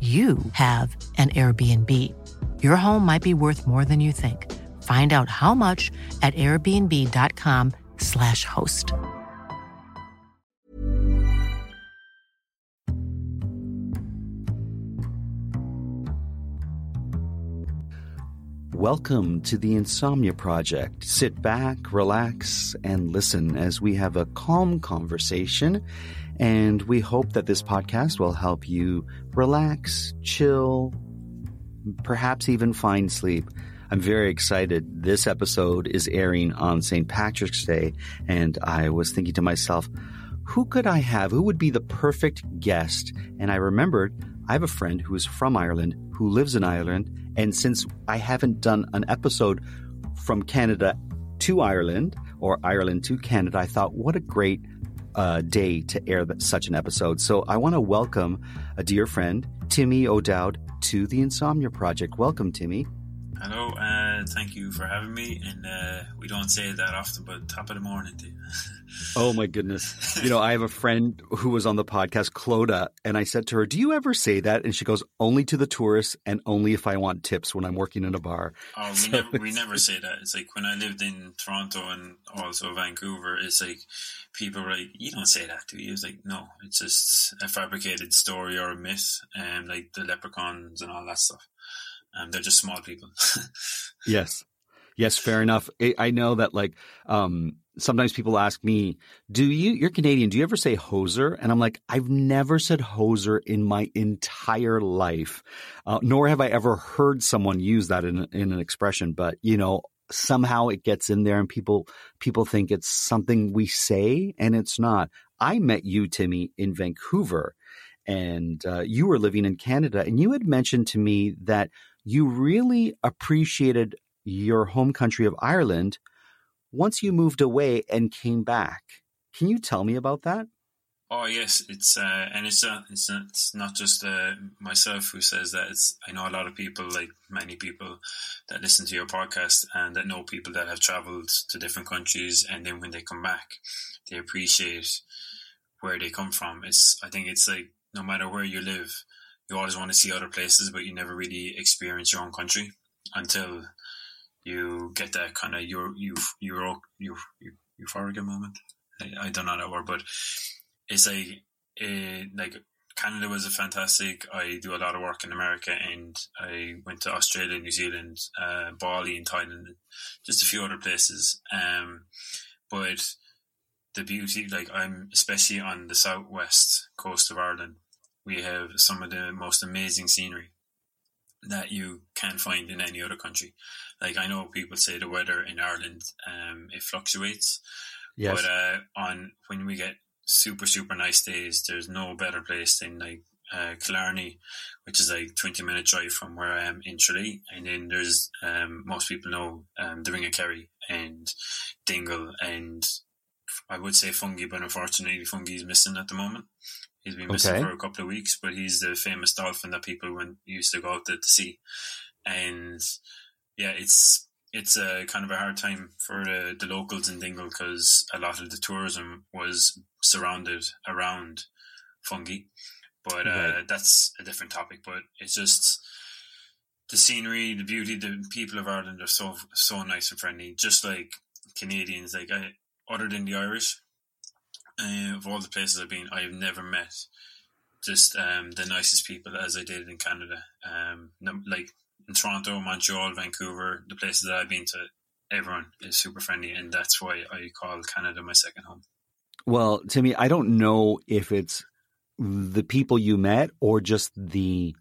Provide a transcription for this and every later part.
you have an Airbnb. Your home might be worth more than you think. Find out how much at airbnb.com/slash host. Welcome to the Insomnia Project. Sit back, relax, and listen as we have a calm conversation and we hope that this podcast will help you relax, chill, perhaps even find sleep. I'm very excited. This episode is airing on St. Patrick's Day, and I was thinking to myself, who could I have? Who would be the perfect guest? And I remembered I have a friend who is from Ireland, who lives in Ireland, and since I haven't done an episode from Canada to Ireland or Ireland to Canada, I thought, what a great uh, day to air such an episode. So I want to welcome a dear friend, Timmy O'Dowd, to the Insomnia Project. Welcome, Timmy. Hello, uh, thank you for having me. And uh, we don't say that often, but top of the morning to you. oh my goodness! You know, I have a friend who was on the podcast, Clodagh, and I said to her, "Do you ever say that?" And she goes, "Only to the tourists, and only if I want tips when I'm working in a bar." Oh, we so never we never say that. It's like when I lived in Toronto and also Vancouver. It's like people were like, "You don't say that, do you?" It's like, "No, it's just a fabricated story or a myth, and like the leprechauns and all that stuff." Um, they're just small people. yes. Yes, fair enough. I know that like um, sometimes people ask me, "Do you? You're Canadian. Do you ever say hoser?" And I'm like, I've never said hoser in my entire life, uh, nor have I ever heard someone use that in in an expression. But you know, somehow it gets in there, and people people think it's something we say, and it's not. I met you, Timmy, in Vancouver, and uh, you were living in Canada, and you had mentioned to me that you really appreciated your home country of Ireland once you moved away and came back. Can you tell me about that? Oh yes, it's uh, and it's uh, it's, uh, it's not just uh, myself who says that. It's I know a lot of people, like many people, that listen to your podcast and that know people that have travelled to different countries, and then when they come back, they appreciate where they come from. It's I think it's like no matter where you live, you always want to see other places, but you never really experience your own country until you get that kind of euro, euro, euro, euphoric moment. I, I, don't know that word, but it's like uh, like Canada was a fantastic. I do a lot of work in America, and I went to Australia, New Zealand, uh, Bali, and Thailand, just a few other places. Um, but the beauty, like I'm especially on the southwest coast of Ireland, we have some of the most amazing scenery that you can't find in any other country. Like I know people say the weather in Ireland um, it fluctuates, yes. but uh, on when we get super super nice days, there's no better place than like uh, Killarney, which is like 20 minute drive from where I am in Tralee. And then there's, um, most people know, um, the Ring of Kerry and Dingle and I would say Fungie, but unfortunately Fungie is missing at the moment. He's been missing okay. for a couple of weeks, but he's the famous dolphin that people went used to go out there to see. And yeah, it's it's a kind of a hard time for the, the locals in Dingle because a lot of the tourism was surrounded around Fungie. But uh, right. that's a different topic. But it's just the scenery, the beauty, the people of Ireland are so so nice and friendly, just like Canadians. Like I, other than the Irish, uh, of all the places I've been, I have never met just um, the nicest people as I did in Canada. Um, like in Toronto, Montreal, Vancouver, the places that I've been to, everyone is super friendly, and that's why I call Canada my second home. Well, Timmy, I don't know if it's the people you met or just the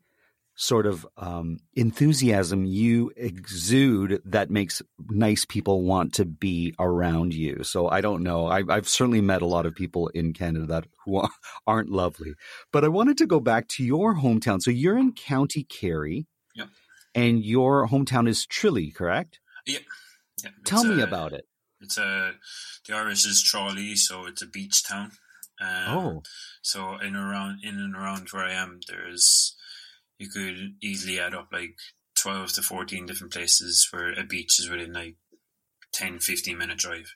sort of um, enthusiasm you exude that makes nice people want to be around you. So I don't know. I, have certainly met a lot of people in Canada that who aren't lovely. But I wanted to go back to your hometown. So you're in County Kerry. And your hometown is Tralee, correct? Yep. yep. Tell me about it. It's a the Irish is Tralee, so it's a beach town. Um, oh, so in around in and around where I am, there's you could easily add up like 12 to 14 different places where a beach is within like 10, 15 minute drive.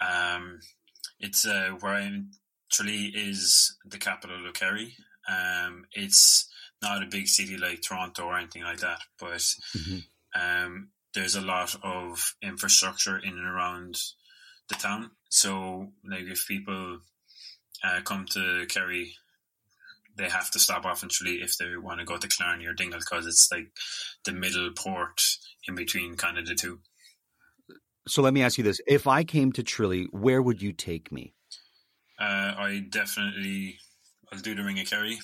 Um, it's uh, where I'm, Tralee is the capital of Kerry. Um, it's not a big city like Toronto or anything like that, but mm-hmm. um, there's a lot of infrastructure in and around the town. So, like, if people uh, come to Kerry they have to stop off in Tralee if they want to go to Killarney or Dingle because it's like the middle port in between kind of the two. So let me ask you this: If I came to Tralee, where would you take me? Uh, I definitely I'll do the Ring of Kerry.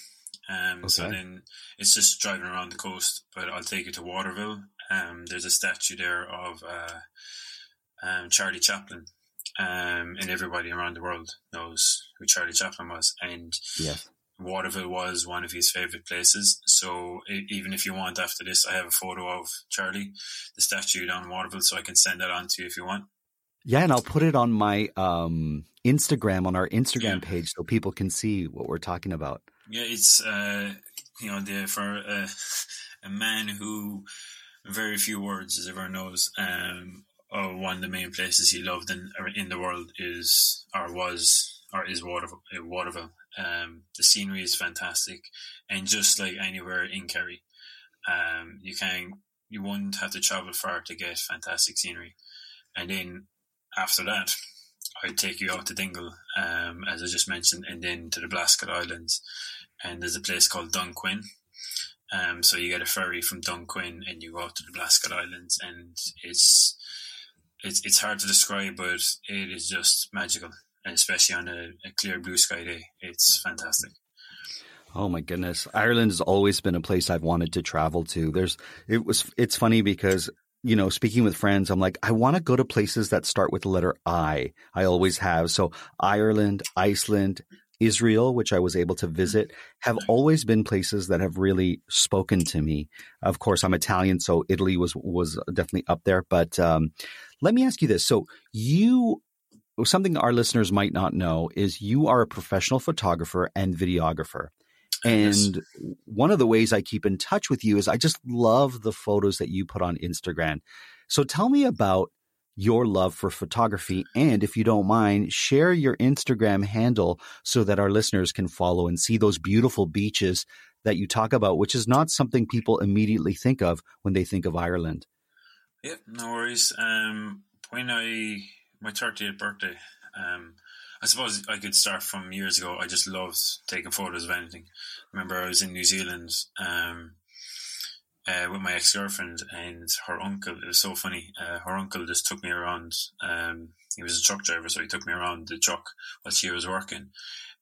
Um, okay. So then it's just driving around the coast, but I'll take you to Waterville. Um, there's a statue there of uh, um, Charlie Chaplin, um, and everybody around the world knows who Charlie Chaplin was. And yes. Waterville was one of his favorite places. So even if you want after this, I have a photo of Charlie, the statue down in Waterville, so I can send that on to you if you want. Yeah, and I'll put it on my um, Instagram on our Instagram yeah. page so people can see what we're talking about. Yeah, it's uh, you know the, for a, a man who very few words, as everyone knows. Um, oh, one of the main places he loved in in the world is or was or is Waterville. Waterville. Um, the scenery is fantastic, and just like anywhere in Kerry, um, you can you wouldn't have to travel far to get fantastic scenery. And then after that, I'd take you out to Dingle, um, as I just mentioned, and then to the Blasket Islands. And there's a place called Dunquin. Um, so you get a ferry from Dunquin and you go out to the Blasket Islands, and it's it's it's hard to describe, but it is just magical and especially on a, a clear blue sky day, it's fantastic. Oh my goodness. Ireland has always been a place I've wanted to travel to. There's it was it's funny because you know, speaking with friends, I'm like, I want to go to places that start with the letter I. I always have. So Ireland, Iceland, Israel, which I was able to visit, have always been places that have really spoken to me. Of course, I'm Italian, so Italy was was definitely up there. But um, let me ask you this: so you something our listeners might not know is you are a professional photographer and videographer. And yes. one of the ways I keep in touch with you is I just love the photos that you put on Instagram. So tell me about your love for photography. And if you don't mind, share your Instagram handle so that our listeners can follow and see those beautiful beaches that you talk about, which is not something people immediately think of when they think of Ireland. Yeah, no worries. Um, when I my 30th birthday. Um, I suppose I could start from years ago. I just loved taking photos of anything. I remember I was in New Zealand um, uh, with my ex girlfriend and her uncle. It was so funny. Uh, her uncle just took me around. Um, he was a truck driver, so he took me around the truck while she was working.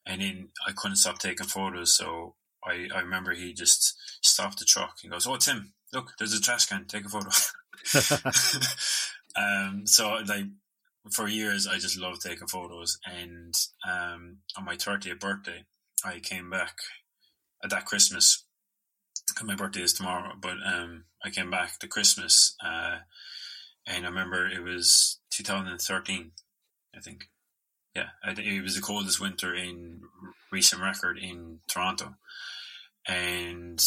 And then I couldn't stop taking photos. So I, I remember he just stopped the truck and goes, Oh, Tim, look, there's a trash can. Take a photo. um, so like for years, I just loved taking photos. And um, on my 30th birthday, I came back at that Christmas. My birthday is tomorrow, but um, I came back to Christmas, uh, and I remember it was 2013, I think. Yeah, it was the coldest winter in recent record in Toronto, and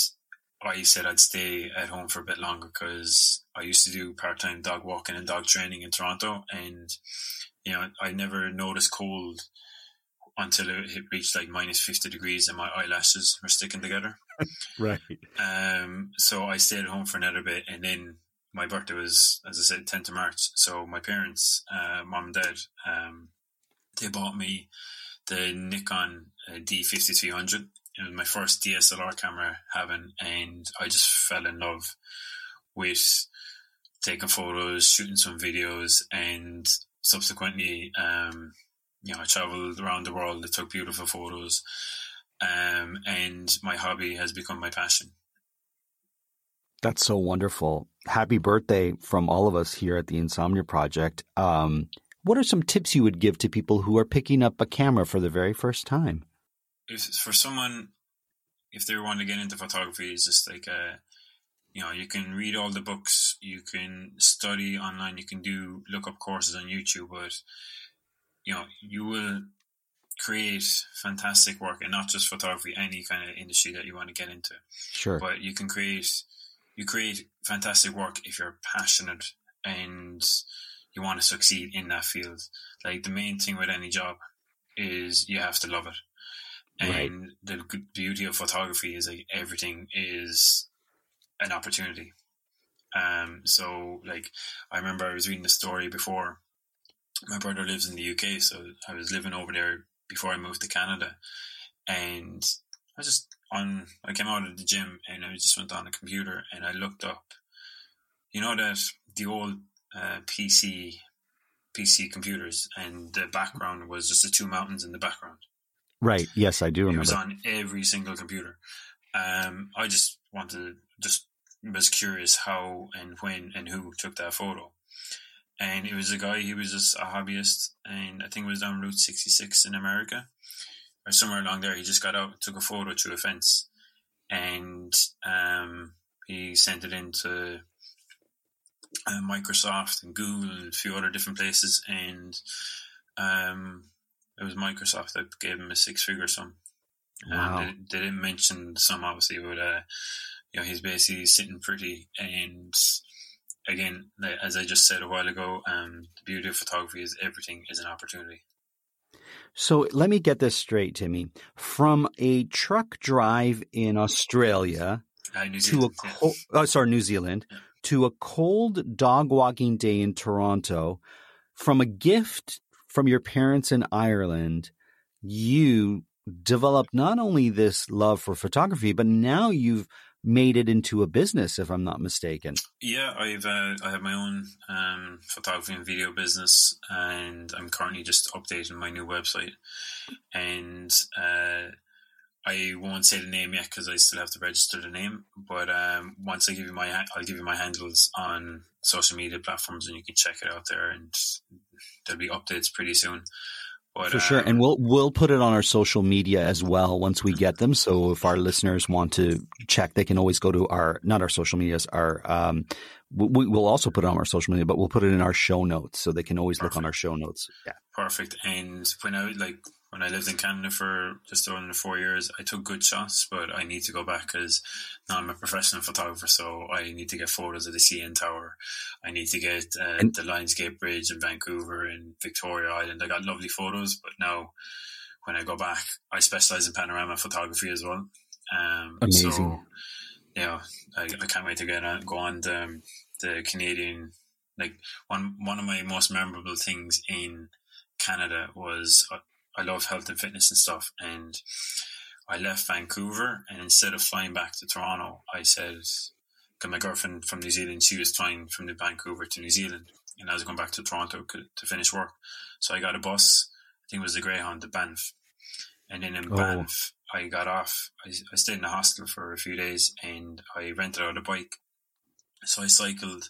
I said I'd stay at home for a bit longer because I used to do part time dog walking and dog training in Toronto, and you know I never noticed cold until it reached like minus fifty degrees and my eyelashes were sticking together. right. Um. So I stayed at home for another bit, and then my birthday was, as I said, tenth of March. So my parents, uh, mom and dad, um, they bought me the Nikon uh, D fifty three hundred it was my first DSLR camera having, and I just fell in love with taking photos, shooting some videos, and subsequently, um, you know, I traveled around the world. I took beautiful photos, um, and my hobby has become my passion. That's so wonderful. Happy birthday from all of us here at the Insomnia Project. Um, what are some tips you would give to people who are picking up a camera for the very first time? If for someone, if they want to get into photography, it's just like a, uh, you know, you can read all the books, you can study online, you can do look up courses on YouTube, but you know, you will create fantastic work and not just photography, any kind of industry that you want to get into. Sure. But you can create you create fantastic work if you're passionate and you want to succeed in that field. Like the main thing with any job is you have to love it. And right. the beauty of photography is like everything is an opportunity. Um, so like I remember I was reading the story before. My brother lives in the UK, so I was living over there before I moved to Canada, and I just on I came out of the gym and I just went on the computer and I looked up. You know that the old uh, PC PC computers and the background was just the two mountains in the background. Right. Yes, I do remember. It was on every single computer. Um, I just wanted, just was curious how and when and who took that photo. And it was a guy, he was just a hobbyist, and I think it was down Route 66 in America or somewhere along there. He just got out, took a photo through a fence, and um, he sent it into uh, Microsoft and Google and a few other different places, and um, it was Microsoft that gave him a six-figure sum. Wow. And they, they, didn't mention some obviously, but uh, you know he's basically sitting pretty. And again, as I just said a while ago, um, the beauty of photography is everything is an opportunity. So let me get this straight, Timmy. From a truck drive in Australia uh, to a co- oh, sorry, New Zealand yeah. to a cold dog walking day in Toronto, from a gift from your parents in Ireland, you developed not only this love for photography, but now you've made it into a business, if I'm not mistaken. Yeah, I've uh, I have my own um, photography and video business, and I'm currently just updating my new website. And uh, I won't say the name yet because I still have to register the name. But um, once I give you my, I'll give you my handles on social media platforms, and you can check it out there. And there'll be updates pretty soon. But, For sure, and um, we'll we'll put it on our social media as well once we get them. So if our listeners want to check, they can always go to our not our social medias, our um, we, will also put it on our social media, but we'll put it in our show notes so they can always Perfect. look on our show notes. Yeah, perfect. And when I like when I lived in Canada for just under four years, I took good shots, but I need to go back because now I'm a professional photographer, so I need to get photos of the CN Tower. I need to get uh, and- the Lionsgate Bridge in Vancouver and Victoria Island. I got lovely photos, but now when I go back, I specialize in panorama photography as well. Um, Amazing. So, yeah, I, I, can't wait to get on, go on the, the Canadian. Like one one of my most memorable things in Canada was uh, I love health and fitness and stuff. And I left Vancouver, and instead of flying back to Toronto, I said, because my girlfriend from New Zealand, she was flying from the Vancouver to New Zealand, and I was going back to Toronto to finish work. So I got a bus. I think it was the Greyhound to Banff, and then in oh. Banff, I got off. I, I stayed in the hostel for a few days, and I rented out a bike. So I cycled.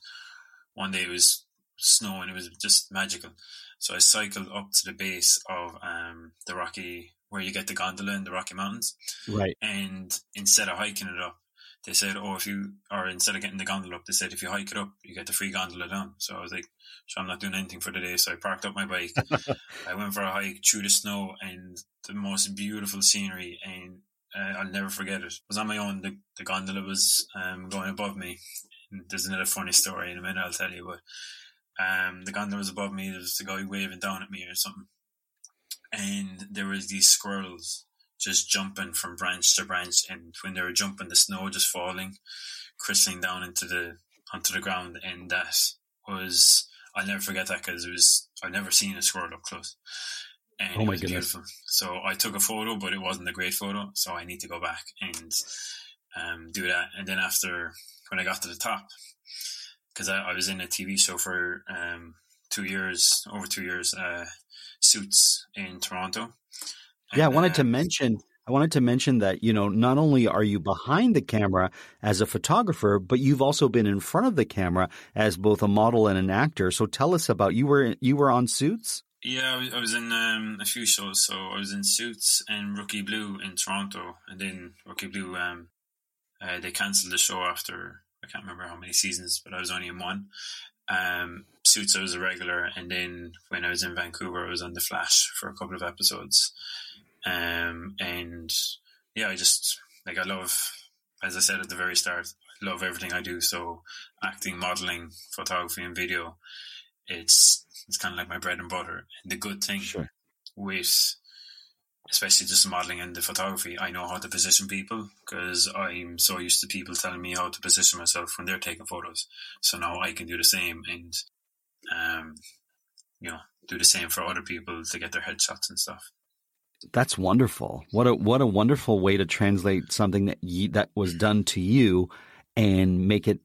One day it was snow, and it was just magical. So I cycled up to the base of um, the Rocky, where you get the gondola in the Rocky Mountains. Right. And instead of hiking it up, they said, oh, if you, or instead of getting the gondola up, they said, if you hike it up, you get the free gondola down. So I was like, so I'm not doing anything for the day. So I parked up my bike. I went for a hike through the snow and the most beautiful scenery. And uh, I'll never forget it. I was on my own. The, the gondola was um, going above me. And there's another funny story in a minute, I'll tell you. But um, the gondola was above me. There was the guy waving down at me or something, and there was these squirrels just jumping from branch to branch. And when they were jumping, the snow just falling, crystalling down into the onto the ground, and that was I'll never forget that because it was I've never seen a squirrel up close. And oh my goodness! Beautiful. So I took a photo, but it wasn't a great photo. So I need to go back and um, do that. And then after when I got to the top, because I, I, was in a TV show for um, two years, over two years, uh, Suits in Toronto. Yeah, I wanted uh, to mention. I wanted to mention that you know not only are you behind the camera as a photographer, but you've also been in front of the camera as both a model and an actor. So tell us about you were you were on Suits. Yeah, I was in um, a few shows. So I was in Suits and Rookie Blue in Toronto, and then Rookie Blue um, uh, they cancelled the show after can't remember how many seasons, but I was only in one. Um, Suits, I was a regular, and then when I was in Vancouver, I was on The Flash for a couple of episodes. Um, and yeah, I just like I love, as I said at the very start, I love everything I do. So acting, modeling, photography, and video, it's it's kind of like my bread and butter. And the good thing sure. with especially just the modeling and the photography, I know how to position people because I'm so used to people telling me how to position myself when they're taking photos. So now I can do the same and, um, you know, do the same for other people to get their headshots and stuff. That's wonderful. What a what a wonderful way to translate something that you, that was done to you and make it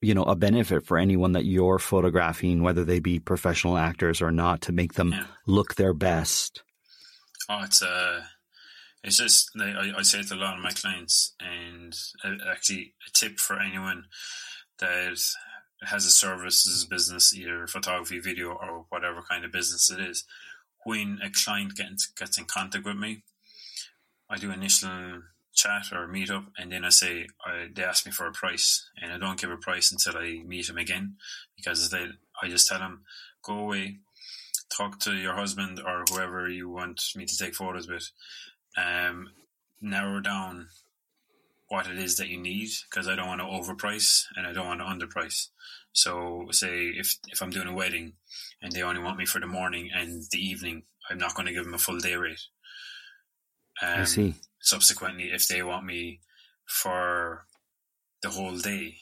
you know a benefit for anyone that you're photographing whether they be professional actors or not to make them yeah. look their best Oh, it's uh, it's just I, I say it to a lot of my clients, and actually a tip for anyone that has a services business, either photography, video, or whatever kind of business it is. When a client gets gets in contact with me, I do initial chat or meet up, and then I say I, they ask me for a price, and I don't give a price until I meet them again, because they I just tell them go away, talk to your husband or whoever you want me to take photos with. Um, narrow down what it is that you need because I don't want to overprice and I don't want to underprice. So, say if if I'm doing a wedding and they only want me for the morning and the evening, I'm not going to give them a full day rate. Um, I see. Subsequently, if they want me for the whole day,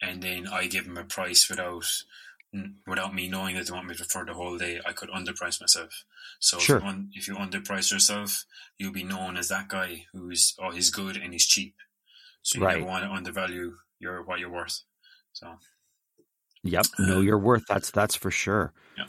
and then I give them a price without without me knowing that they want me to for the whole day, I could underprice myself. So sure. if, you un- if you underprice yourself, you'll be known as that guy who's oh he's good and he's cheap. So you right. never want to undervalue your what you're worth. So Yep, know your worth. That's that's for sure. Yeah.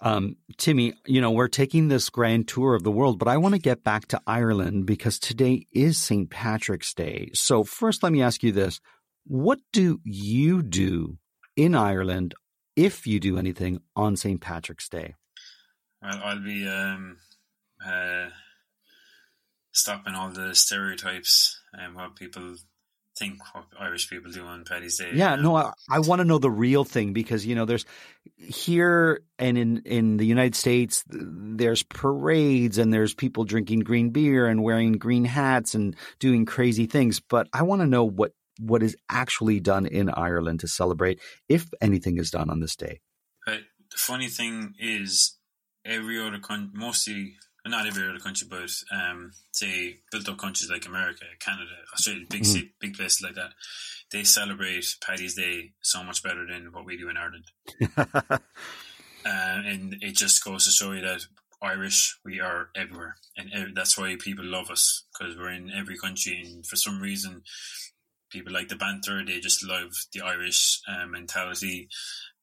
Um, Timmy, you know, we're taking this grand tour of the world, but I want to get back to Ireland because today is St. Patrick's Day. So first let me ask you this. What do you do in Ireland if you do anything on St. Patrick's Day? Well, I'll be um, uh, stopping all the stereotypes and what people think what Irish people do on Paddy's Day. Yeah, no, I, I want to know the real thing because you know there's here and in in the United States there's parades and there's people drinking green beer and wearing green hats and doing crazy things, but I want to know what what is actually done in Ireland to celebrate, if anything is done on this day. But the funny thing is, every other country, mostly not every other country, but um, say built up countries like America, Canada, Australia, big mm. city, big places like that, they celebrate Paddy's Day so much better than what we do in Ireland. uh, and it just goes to show you that Irish, we are everywhere, and that's why people love us because we're in every country, and for some reason, people like the banter. They just love the Irish uh, mentality,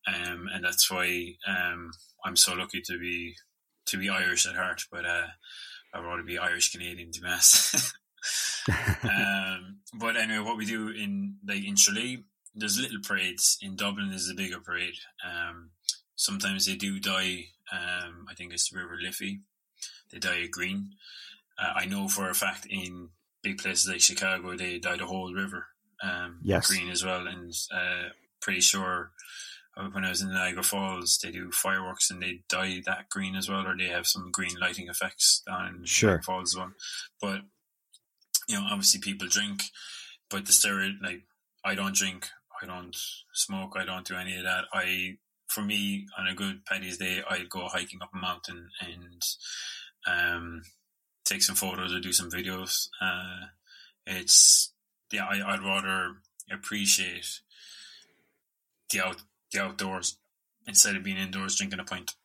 um, and that's why um, I'm so lucky to be to be Irish at heart. But uh, I'd rather be Irish Canadian to mass. um, but anyway, what we do in like in Tralee, there's little parades. In Dublin, is a bigger parade. Um, sometimes they do dye. Um, I think it's the River Liffey. They dye it green. Uh, I know for a fact in big places like Chicago, they dye the whole river um, yes. green as well. And uh, pretty sure uh, when I was in Niagara Falls, they do fireworks and they dye that green as well, or they have some green lighting effects down in sure. Niagara Falls as well. But you know, obviously people drink, but the steroid like I don't drink, I don't smoke, I don't do any of that. I for me on a good Paddy's Day, I'd go hiking up a mountain and um, take some photos or do some videos. Uh, it's yeah, I, I'd rather appreciate the out the outdoors instead of being indoors drinking a pint.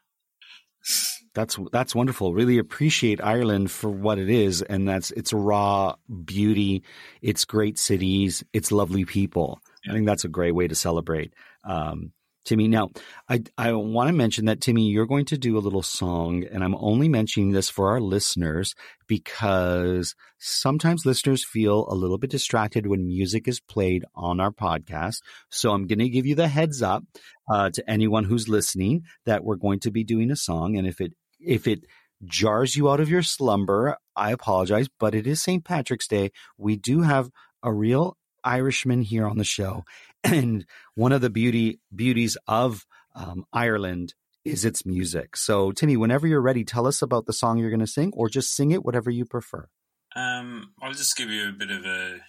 That's that's wonderful. Really appreciate Ireland for what it is, and that's its raw beauty, its great cities, its lovely people. Yeah. I think that's a great way to celebrate. Um, Timmy. Now, I, I want to mention that, Timmy, you're going to do a little song, and I'm only mentioning this for our listeners because sometimes listeners feel a little bit distracted when music is played on our podcast. So I'm going to give you the heads up uh, to anyone who's listening that we're going to be doing a song. And if it, if it, jars you out of your slumber, I apologize, but it is St. Patrick's Day. We do have a real Irishman here on the show, and one of the beauty beauties of um, Ireland is its music. So, Timmy, whenever you're ready, tell us about the song you're going to sing, or just sing it, whatever you prefer. Um, I'll just give you a bit of a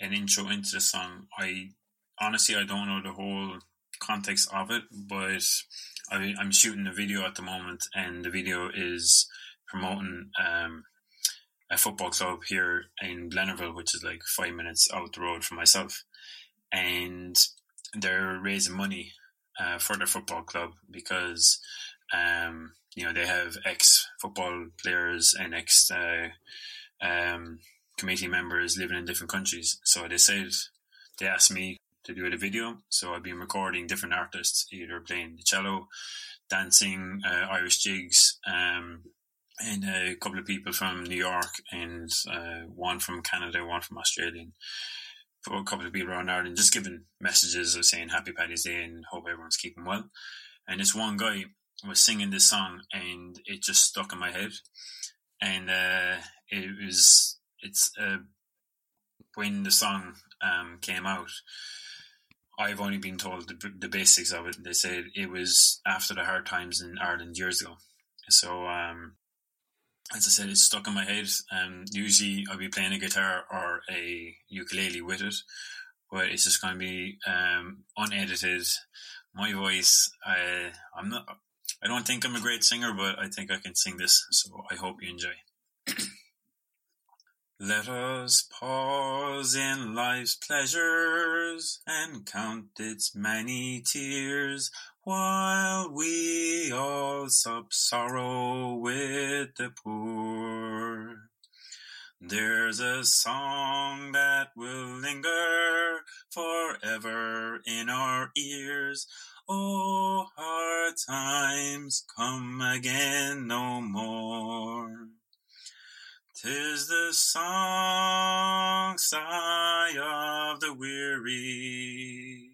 an intro into the song. I honestly I don't know the whole context of it, but I, am shooting a video at the moment, and the video is promoting um, a football club here in Glenorville, which is like five minutes out the road from myself and they're raising money uh, for their football club because um, you know they have ex football players and ex uh, um, committee members living in different countries. So they said they asked me to do a video. So I've been recording different artists, either playing the cello, dancing, uh, Irish jigs, um, and a couple of people from New York and uh, one from Canada, one from Australia for a couple of people around Ireland, just giving messages of saying Happy Paddy's Day and hope everyone's keeping well. And this one guy was singing this song, and it just stuck in my head. And uh, it was it's uh, when the song um, came out. I've only been told the, the, basics of it. They said it was after the hard times in Ireland years ago. So um, as I said, it's stuck in my head. Um, usually I'll be playing a guitar or a ukulele with it, but it's just going to be um, unedited. My voice, I, I'm not. I don't think I'm a great singer, but I think I can sing this. So I hope you enjoy. Let us pause in life's pleasures and count its many tears while we all sup sorrow with the poor. There's a song that will linger forever in our ears. Oh, hard times come again no more. Tis the song sigh of the weary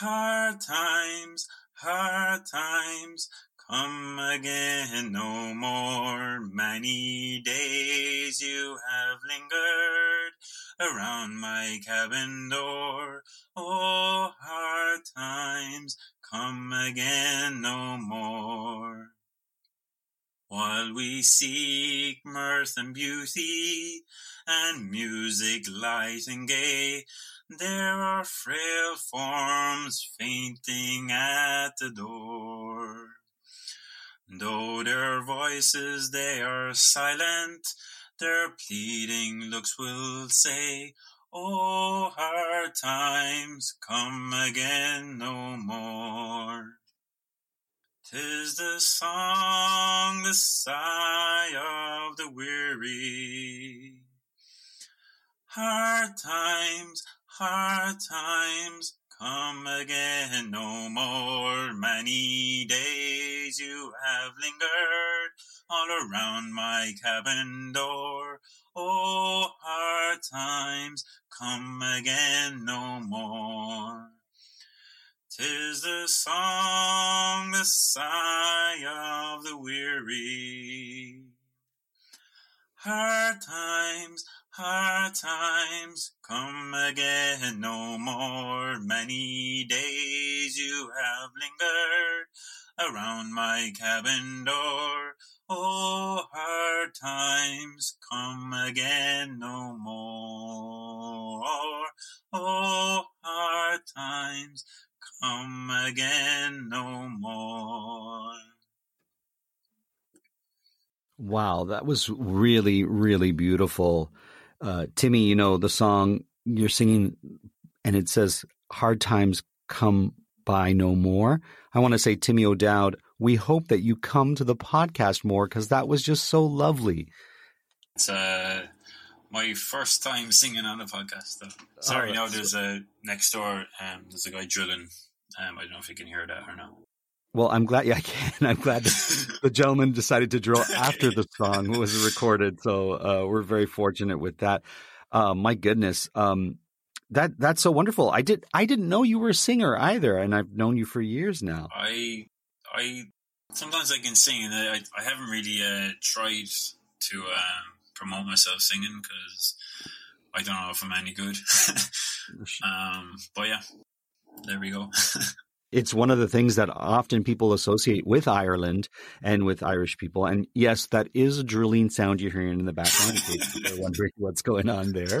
Hard times, hard times, come again no more. Many days you have lingered around my cabin door. Oh, hard times, come again no more. While we seek mirth and beauty, and music light and gay, there are frail forms fainting at the door. Though their voices they are silent, their pleading looks will say, Oh, hard times come again no more. Tis the song, the sigh of the weary. Hard times, Hard times come again no more. Many days you have lingered all around my cabin door. Oh, hard times come again no more. Tis the song, the sigh of the weary. Hard times, Hard times come again no more. Many days you have lingered around my cabin door. Oh, hard times come again no more. Oh, hard times come again no more. Wow, that was really, really beautiful uh, Timmy, you know, the song you're singing and it says hard times come by No More. I want to say, Timmy O'Dowd, we hope that you come to the podcast more because that was just so lovely. It's uh, my first time singing on a podcast. Though. Sorry, Oh, now there's a next door. Um, there's a guy drilling. Um, I don't know if you can hear that or not. Well, I'm glad. Yeah, I can. I'm glad the gentleman decided to drill after the song was recorded. So uh, we're very fortunate with that. Uh, my goodness, um, that that's so wonderful. I did. I didn't know you were a singer either, and I've known you for years now. I I sometimes I can sing, and I I haven't really uh, tried to um, promote myself singing because I don't know if I'm any good. um, but yeah, there we go. It's one of the things that often people associate with Ireland and with Irish people. And yes, that is a drilling sound you're hearing in the background. You're wondering what's going on there,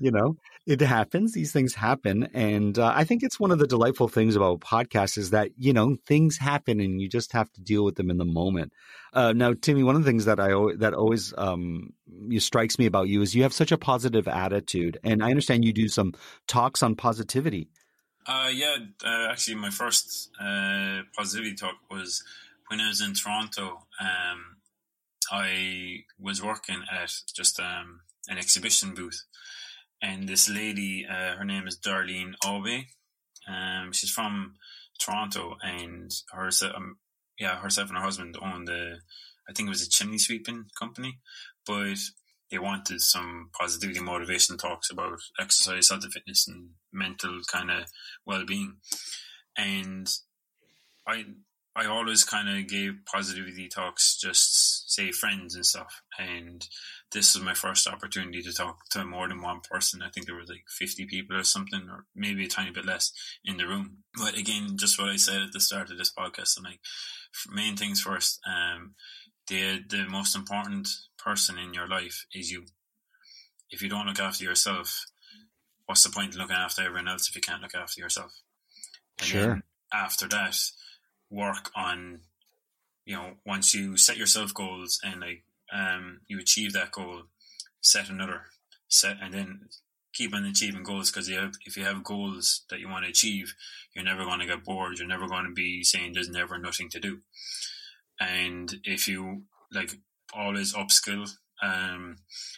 you know, it happens. These things happen, and uh, I think it's one of the delightful things about podcasts is that you know things happen, and you just have to deal with them in the moment. Uh, now, Timmy, one of the things that I that always um, strikes me about you is you have such a positive attitude, and I understand you do some talks on positivity. Uh, yeah, uh, actually, my first uh, positivity talk was when I was in Toronto. Um, I was working at just um, an exhibition booth, and this lady, uh, her name is Darlene Obe. Um, she's from Toronto, and her, um, yeah, herself and her husband owned the, I think it was a chimney sweeping company, but they wanted some positivity motivation talks about exercise, health and fitness, and mental kind of well-being. And I I always kind of gave positivity talks, just say friends and stuff. And this was my first opportunity to talk to more than one person. I think there was like 50 people or something, or maybe a tiny bit less in the room. But again, just what I said at the start of this podcast, I'm like, main things first. Um, the the most important person in your life is you. If you don't look after yourself, what's the point in looking after everyone else if you can't look after yourself? And Sure. after that, work on, you know, once you set yourself goals and like um you achieve that goal, set another set, and then keep on achieving goals because you have, if you have goals that you want to achieve, you're never going to get bored. You're never going to be saying there's never nothing to do. And if you like always upskill, um,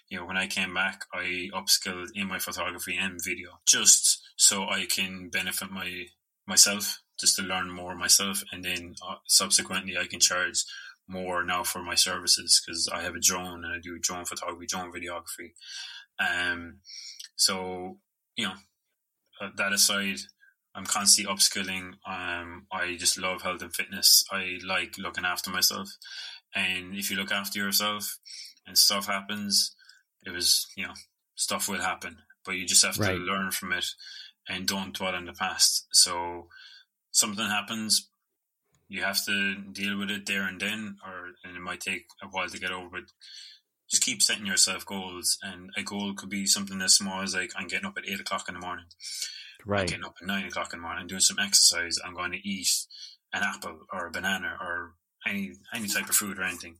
you know, when I came back, I upskilled in my photography and video just so I can benefit my myself, just to learn more myself, and then uh, subsequently I can charge more now for my services because I have a drone and I do drone photography, drone videography. Um, so you know, uh, that aside, I'm constantly upskilling. Um, I just love health and fitness. I like looking after myself, and if you look after yourself, and stuff happens, it was you know stuff will happen, but you just have Right. to learn from it and don't dwell on the past. So something happens, you have to deal with it there and then, or and it might take a while to get over it. Just keep setting yourself goals, and a goal could be something as small as like I'm getting up at eight o'clock in the morning. I'm Right. getting up at nine o'clock in the morning, and doing some exercise. I'm going to eat an apple or a banana or any any type of fruit or anything.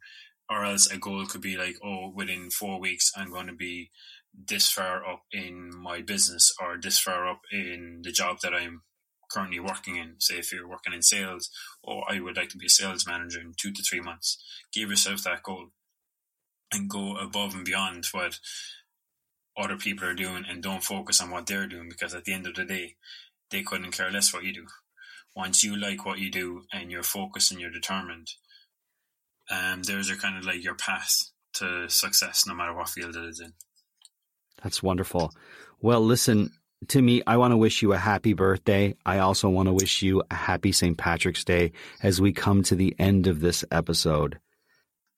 Or else a goal could be like, oh, within four weeks, I'm going to be this far up in my business or this far up in the job that I'm currently working in. Say if you're working in sales, or I would like to be a sales manager in two to three months. Give yourself that goal and go above and beyond what other people are doing and don't focus on what they're doing because at the end of the day, they couldn't care less what you do. Once you like what you do and you're focused and you're determined, um, there's your kind of like your path to success, no matter what field it is in. That's wonderful. Well, listen, Timmy, I want to wish you a happy birthday. I also want to wish you a happy St. Patrick's Day as we come to the end of this episode.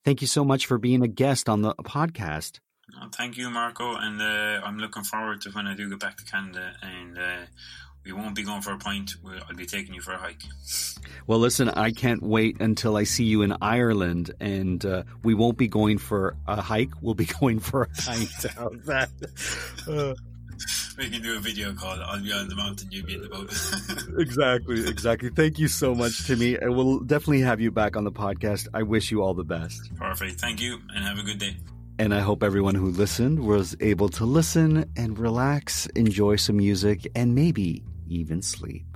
Thank you so much for being a guest on the podcast. Uh, Thank you, Marco, and uh, I'm looking forward to when I do get back to Canada, and uh, we won't be going for a pint. We'll, I'll be taking you for a hike. Well, listen, I can't wait until I see you in Ireland, and uh, we won't be going for a hike. We'll be going for a pint. How's that? We can do a video call. I'll be on the mountain, you'll be in the boat. exactly, exactly. Thank you so much, Timmy. And we'll definitely have you back on the podcast. I wish you all the best. Perfect. Thank you, and have a good day. And I hope everyone who listened was able to listen and relax, enjoy some music, and maybe even sleep.